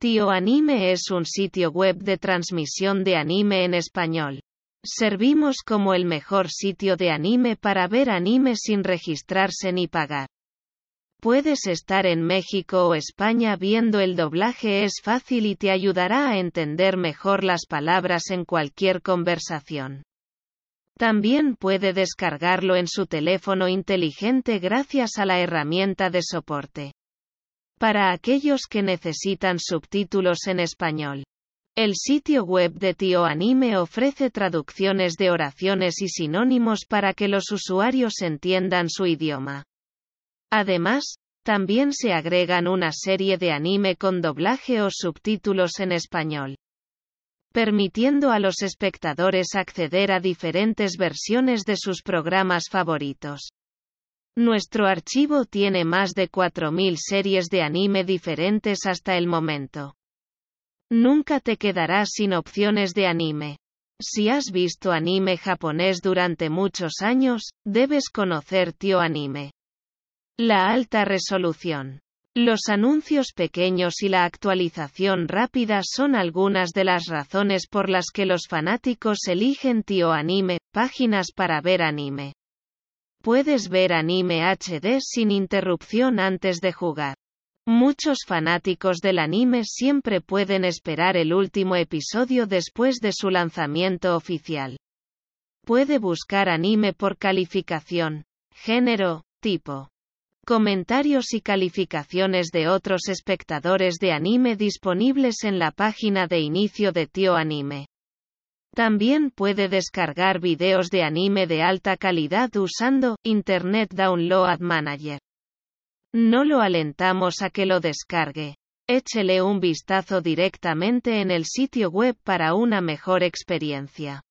Tío Anime es un sitio web de transmisión de anime en español. Servimos como el mejor sitio de anime para ver anime sin registrarse ni pagar. Puedes estar en México o España viendo el doblaje es fácil y te ayudará a entender mejor las palabras en cualquier conversación. También puede descargarlo en su teléfono inteligente gracias a la herramienta de soporte. Para aquellos que necesitan subtítulos en español. El sitio web de Tío Anime ofrece traducciones de oraciones y sinónimos para que los usuarios entiendan su idioma. Además, también se agregan una serie de anime con doblaje o subtítulos en español, permitiendo a los espectadores acceder a diferentes versiones de sus programas favoritos. Nuestro archivo tiene más de 4.000 series de anime diferentes hasta el momento. Nunca te quedarás sin opciones de anime. Si has visto anime japonés durante muchos años, debes conocer Tio Anime. La alta resolución. Los anuncios pequeños y la actualización rápida son algunas de las razones por las que los fanáticos eligen Tio Anime, páginas para ver anime. Puedes ver anime HD sin interrupción antes de jugar. Muchos fanáticos del anime siempre pueden esperar el último episodio después de su lanzamiento oficial. Puede buscar anime por calificación, género, tipo. Comentarios y calificaciones de otros espectadores de anime disponibles en la página de inicio de Tio Anime. También puede descargar videos de anime de alta calidad usando Internet Download Manager. No lo alentamos a que lo descargue. Échele un vistazo directamente en el sitio web para una mejor experiencia.